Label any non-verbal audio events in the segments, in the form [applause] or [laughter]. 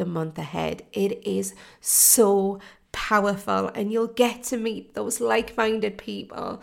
the month ahead. It is so powerful, and you'll get to meet those like minded people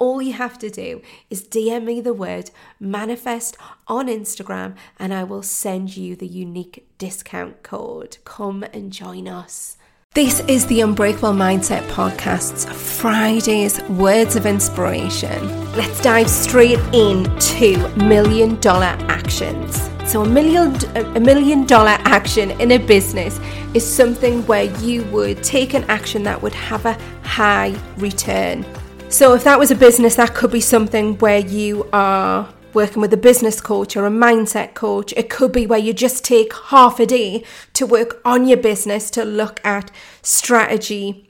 all you have to do is DM me the word manifest on Instagram and I will send you the unique discount code. Come and join us. This is the Unbreakable Mindset Podcast's Friday's Words of Inspiration. Let's dive straight into million dollar actions. So a million a million dollar action in a business is something where you would take an action that would have a high return so, if that was a business, that could be something where you are working with a business coach or a mindset coach. It could be where you just take half a day to work on your business to look at strategy,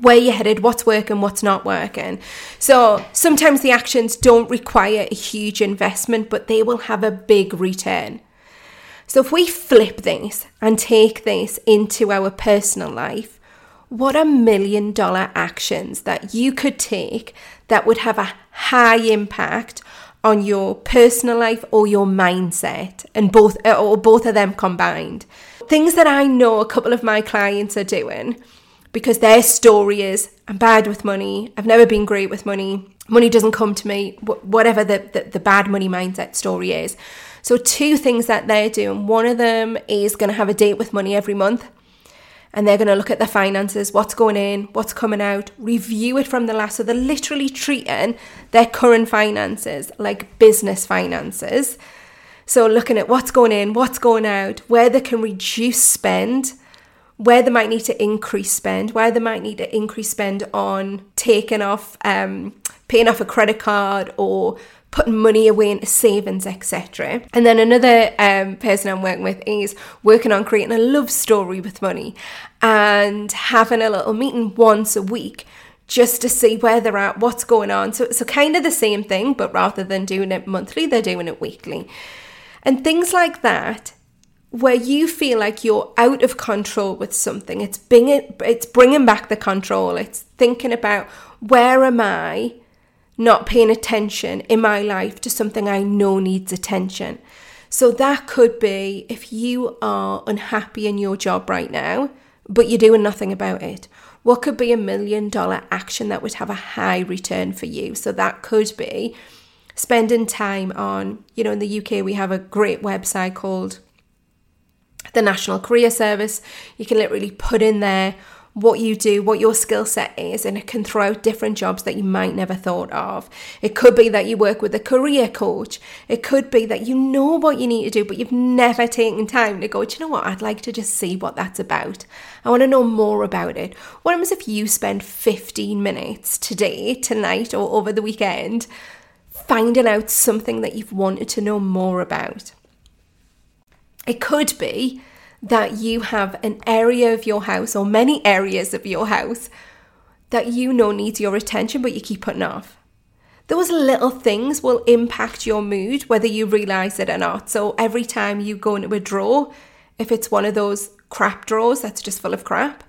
where you're headed, what's working, what's not working. So sometimes the actions don't require a huge investment, but they will have a big return. So if we flip this and take this into our personal life, what are million dollar actions that you could take that would have a high impact on your personal life or your mindset and both uh, or both of them combined. Things that i know a couple of my clients are doing because their story is i'm bad with money. I've never been great with money. Money doesn't come to me whatever the, the, the bad money mindset story is. So two things that they're doing. One of them is going to have a date with money every month and they're going to look at their finances, what's going in, what's coming out, review it from the last. So they're literally treating their current finances like business finances. So looking at what's going in, what's going out, where they can reduce spend, where they might need to increase spend, where they might need to increase spend on taking off, um, paying off a credit card or putting money away into savings, etc. And then another um, person I'm working with is working on creating a love story with money and having a little meeting once a week just to see where they're at, what's going on. So, so kind of the same thing, but rather than doing it monthly, they're doing it weekly. And things like that, where you feel like you're out of control with something, it's bringing, it's bringing back the control. It's thinking about where am I not paying attention in my life to something I know needs attention. So that could be if you are unhappy in your job right now, but you're doing nothing about it. What could be a million dollar action that would have a high return for you? So that could be spending time on, you know, in the UK, we have a great website called the National Career Service. You can literally put in there what you do, what your skill set is, and it can throw out different jobs that you might never thought of. It could be that you work with a career coach. It could be that you know what you need to do, but you've never taken time to go, do you know what? I'd like to just see what that's about. I want to know more about it. What happens if you spend 15 minutes today, tonight, or over the weekend finding out something that you've wanted to know more about? It could be that you have an area of your house or many areas of your house that you know needs your attention but you keep putting off. Those little things will impact your mood whether you realize it or not. So every time you go into a drawer, if it's one of those crap drawers that's just full of crap,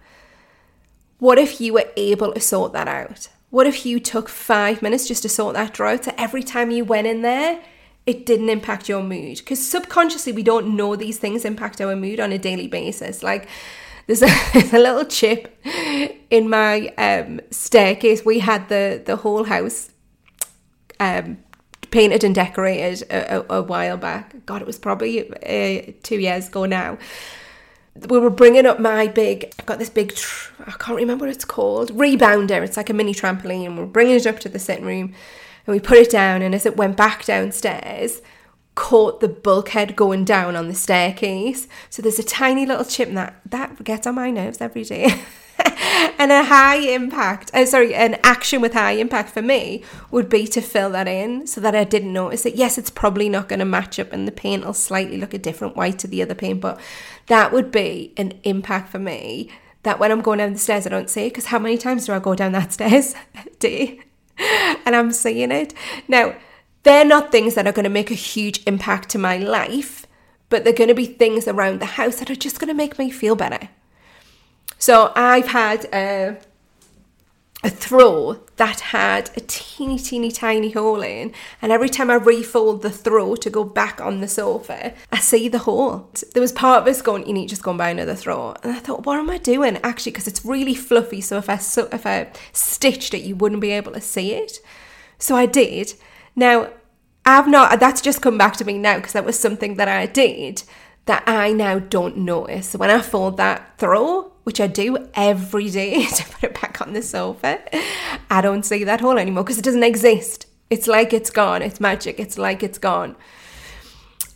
what if you were able to sort that out? What if you took five minutes just to sort that drawer out? So every time you went in there, it didn't impact your mood because subconsciously we don't know these things impact our mood on a daily basis like there's a, [laughs] a little chip in my um, staircase. We had the the whole house um, painted and decorated a, a, a, while back. God, it was probably uh, two years ago now. We were bringing up my big, I've got this big, tr- I can't remember what it's called, rebounder. It's like a mini trampoline. We're bringing it up to the sitting room and we put it down. And as it went back downstairs, caught the bulkhead going down on the staircase. So there's a tiny little chip that that gets on my nerves every day. [laughs] and a high impact, uh, sorry, an action with high impact for me would be to fill that in so that I didn't notice it. Yes, it's probably not going to match up and the paint will slightly look a different white to the other paint, but that would be an impact for me that when I'm going down the stairs, I don't see because how many times do I go down that [laughs] stairs day? [laughs] and I'm seeing it. Now, they're not things that are going to make a huge impact to my life, but they're going to be things around the house that are just going to make me feel better. So I've had a, a throw that had a teeny, teeny, tiny hole in, and every time I refold the throw to go back on the sofa, I see the hole. There was part of us going, "You need to just go and buy another throw," and I thought, "What am I doing?" Actually, because it's really fluffy, so if I so if I stitched it, you wouldn't be able to see it. So I did. Now I've not. That's just come back to me now because that was something that I did that I now don't notice. When I fold that throw, which I do every day [laughs] to put it back on the sofa, I don't see that hole anymore because it doesn't exist. It's like it's gone. It's magic. It's like it's gone.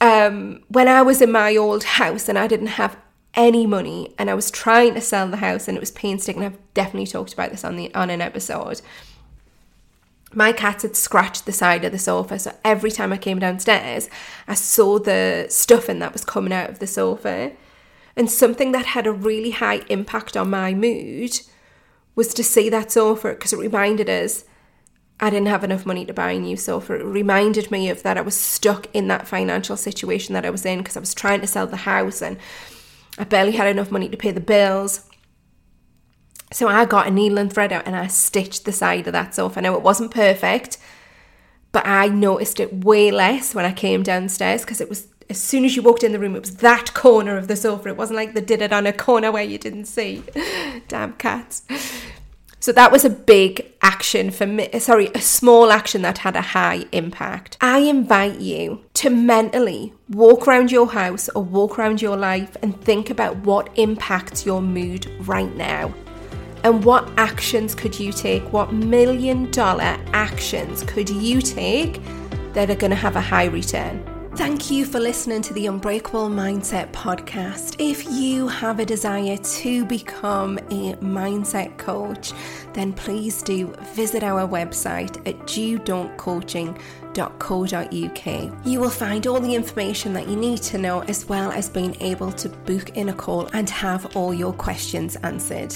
Um, when I was in my old house and I didn't have any money and I was trying to sell the house and it was painstaking, I've definitely talked about this on the on an episode my cats had scratched the side of the sofa, so every time I came downstairs, I saw the stuffing that was coming out of the sofa. And something that had a really high impact on my mood was to see that sofa because it reminded us I didn't have enough money to buy a new sofa. It reminded me of that I was stuck in that financial situation that I was in because I was trying to sell the house and I barely had enough money to pay the bills. So I got a needle and thread out and I stitched the side of that sofa. Now it wasn't perfect, but I noticed it way less when I came downstairs because it was as soon as you walked in the room, it was that corner of the sofa. It wasn't like they did it on a corner where you didn't see. [laughs] Damn cats. So that was a big action for me. Sorry, a small action that had a high impact. I invite you to mentally walk around your house or walk around your life and think about what impacts your mood right now. And what actions could you take? What million dollar actions could you take that are going to have a high return? Thank you for listening to the Unbreakable Mindset podcast. If you have a desire to become a mindset coach, then please do visit our website at judedauntcoaching.co.uk. You will find all the information that you need to know, as well as being able to book in a call and have all your questions answered.